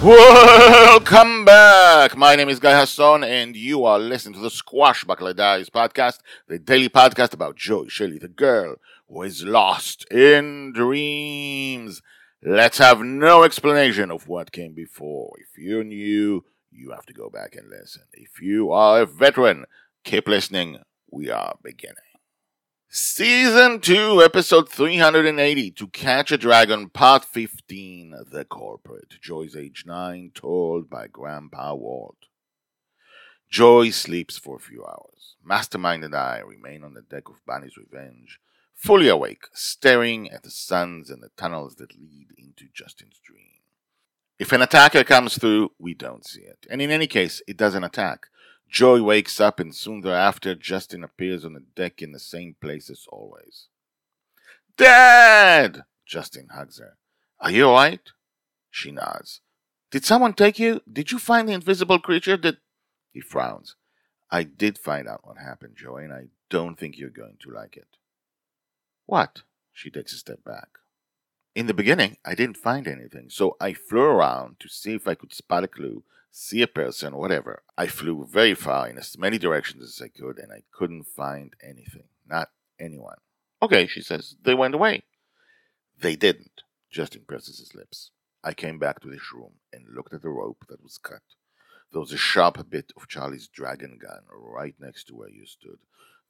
Welcome back. My name is Guy Hasson, and you are listening to the Squashbuckler Diaries podcast, the daily podcast about Joy Shelley, the girl who is lost in dreams. Let's have no explanation of what came before. If you're new, you have to go back and listen. If you are a veteran, keep listening. We are beginning. Season 2, episode 380, To Catch a Dragon, part 15, The Culprit. Joy's age 9, told by Grandpa Walt. Joy sleeps for a few hours. Mastermind and I remain on the deck of Bonny's Revenge, fully awake, staring at the suns and the tunnels that lead into Justin's dream. If an attacker comes through, we don't see it. And in any case, it doesn't attack. Joy wakes up, and soon thereafter, Justin appears on the deck in the same place as always. Dad! Justin hugs her. Are you alright? She nods. Did someone take you? Did you find the invisible creature that. He frowns. I did find out what happened, Joy, and I don't think you're going to like it. What? She takes a step back. In the beginning, I didn't find anything, so I flew around to see if I could spot a clue see a person, whatever. I flew very far in as many directions as I could, and I couldn't find anything. Not anyone. Okay, she says. They went away. They didn't. Justin presses his lips. I came back to this room and looked at the rope that was cut. There was a sharp bit of Charlie's dragon gun right next to where you stood.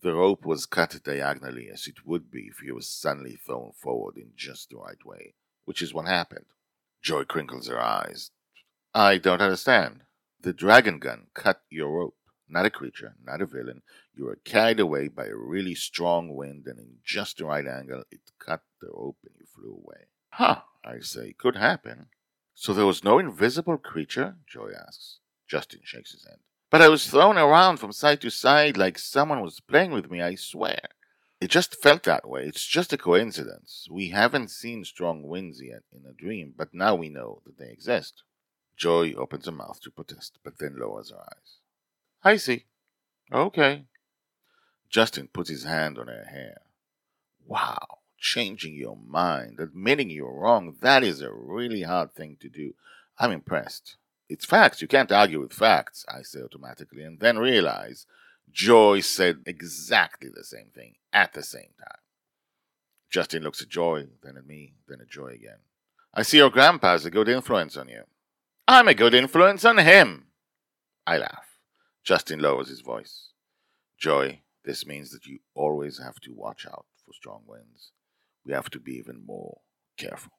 The rope was cut diagonally as it would be if he was suddenly thrown forward in just the right way, which is what happened. Joy crinkles her eyes. I don't understand. The dragon gun cut your rope. Not a creature, not a villain. You were carried away by a really strong wind, and in just the right angle, it cut the rope and you flew away. Huh, I say, could happen. So there was no invisible creature? Joy asks. Justin shakes his head. But I was thrown around from side to side like someone was playing with me, I swear. It just felt that way. It's just a coincidence. We haven't seen strong winds yet in a dream, but now we know that they exist. Joy opens her mouth to protest, but then lowers her eyes. I see. Okay. Justin puts his hand on her hair. Wow, changing your mind, admitting you're wrong, that is a really hard thing to do. I'm impressed. It's facts. You can't argue with facts, I say automatically, and then realize Joy said exactly the same thing at the same time. Justin looks at Joy, then at me, then at Joy again. I see your grandpa has a good influence on you. I'm a good influence on him. I laugh. Justin lowers his voice. Joy, this means that you always have to watch out for strong winds. We have to be even more careful.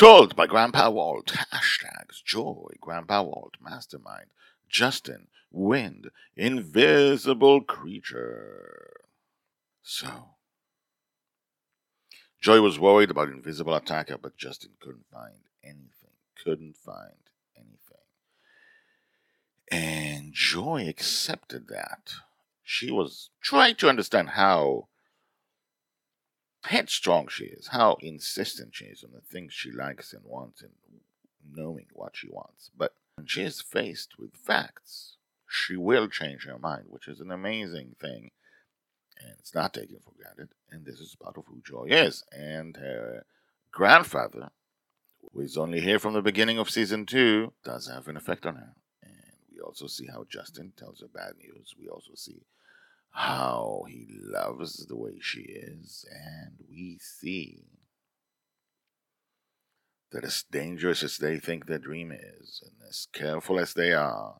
Told by Grandpa Walt. Hashtags Joy, Grandpa Walt, Mastermind, Justin, Wind, Invisible Creature. So, Joy was worried about invisible attacker, but Justin couldn't find anything couldn't find anything. And Joy accepted that. She was trying to understand how headstrong she is, how insistent she is on the things she likes and wants and knowing what she wants. But when she is faced with facts, she will change her mind, which is an amazing thing. And it's not taken for granted. And this is part of who Joy is. And her grandfather who is only here from the beginning of season two, does have an effect on her. And we also see how Justin tells her bad news. We also see how he loves the way she is. And we see that as dangerous as they think their dream is, and as careful as they are,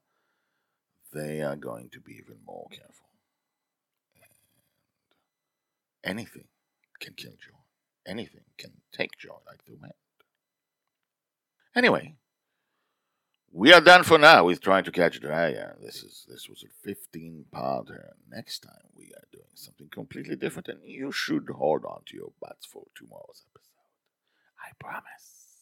they are going to be even more careful. And anything can kill joy. Anything can take joy like the wind. Anyway, we are done for now with trying to catch a dragon. This is this was a 15 parter. Next time we are doing something completely different, and you should hold on to your butts for tomorrow's episode. I promise.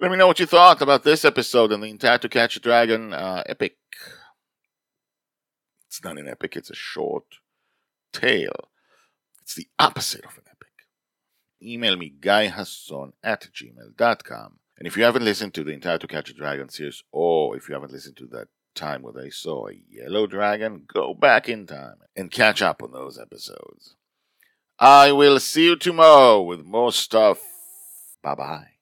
Let me know what you thought about this episode and the entire To Catch a Dragon uh, epic. It's not an epic, it's a short tale. It's the opposite of an epic. Email me, guyhasson at gmail.com. And if you haven't listened to the entire To Catch a Dragon series, or if you haven't listened to that time where they saw a yellow dragon, go back in time and catch up on those episodes. I will see you tomorrow with more stuff. Bye bye.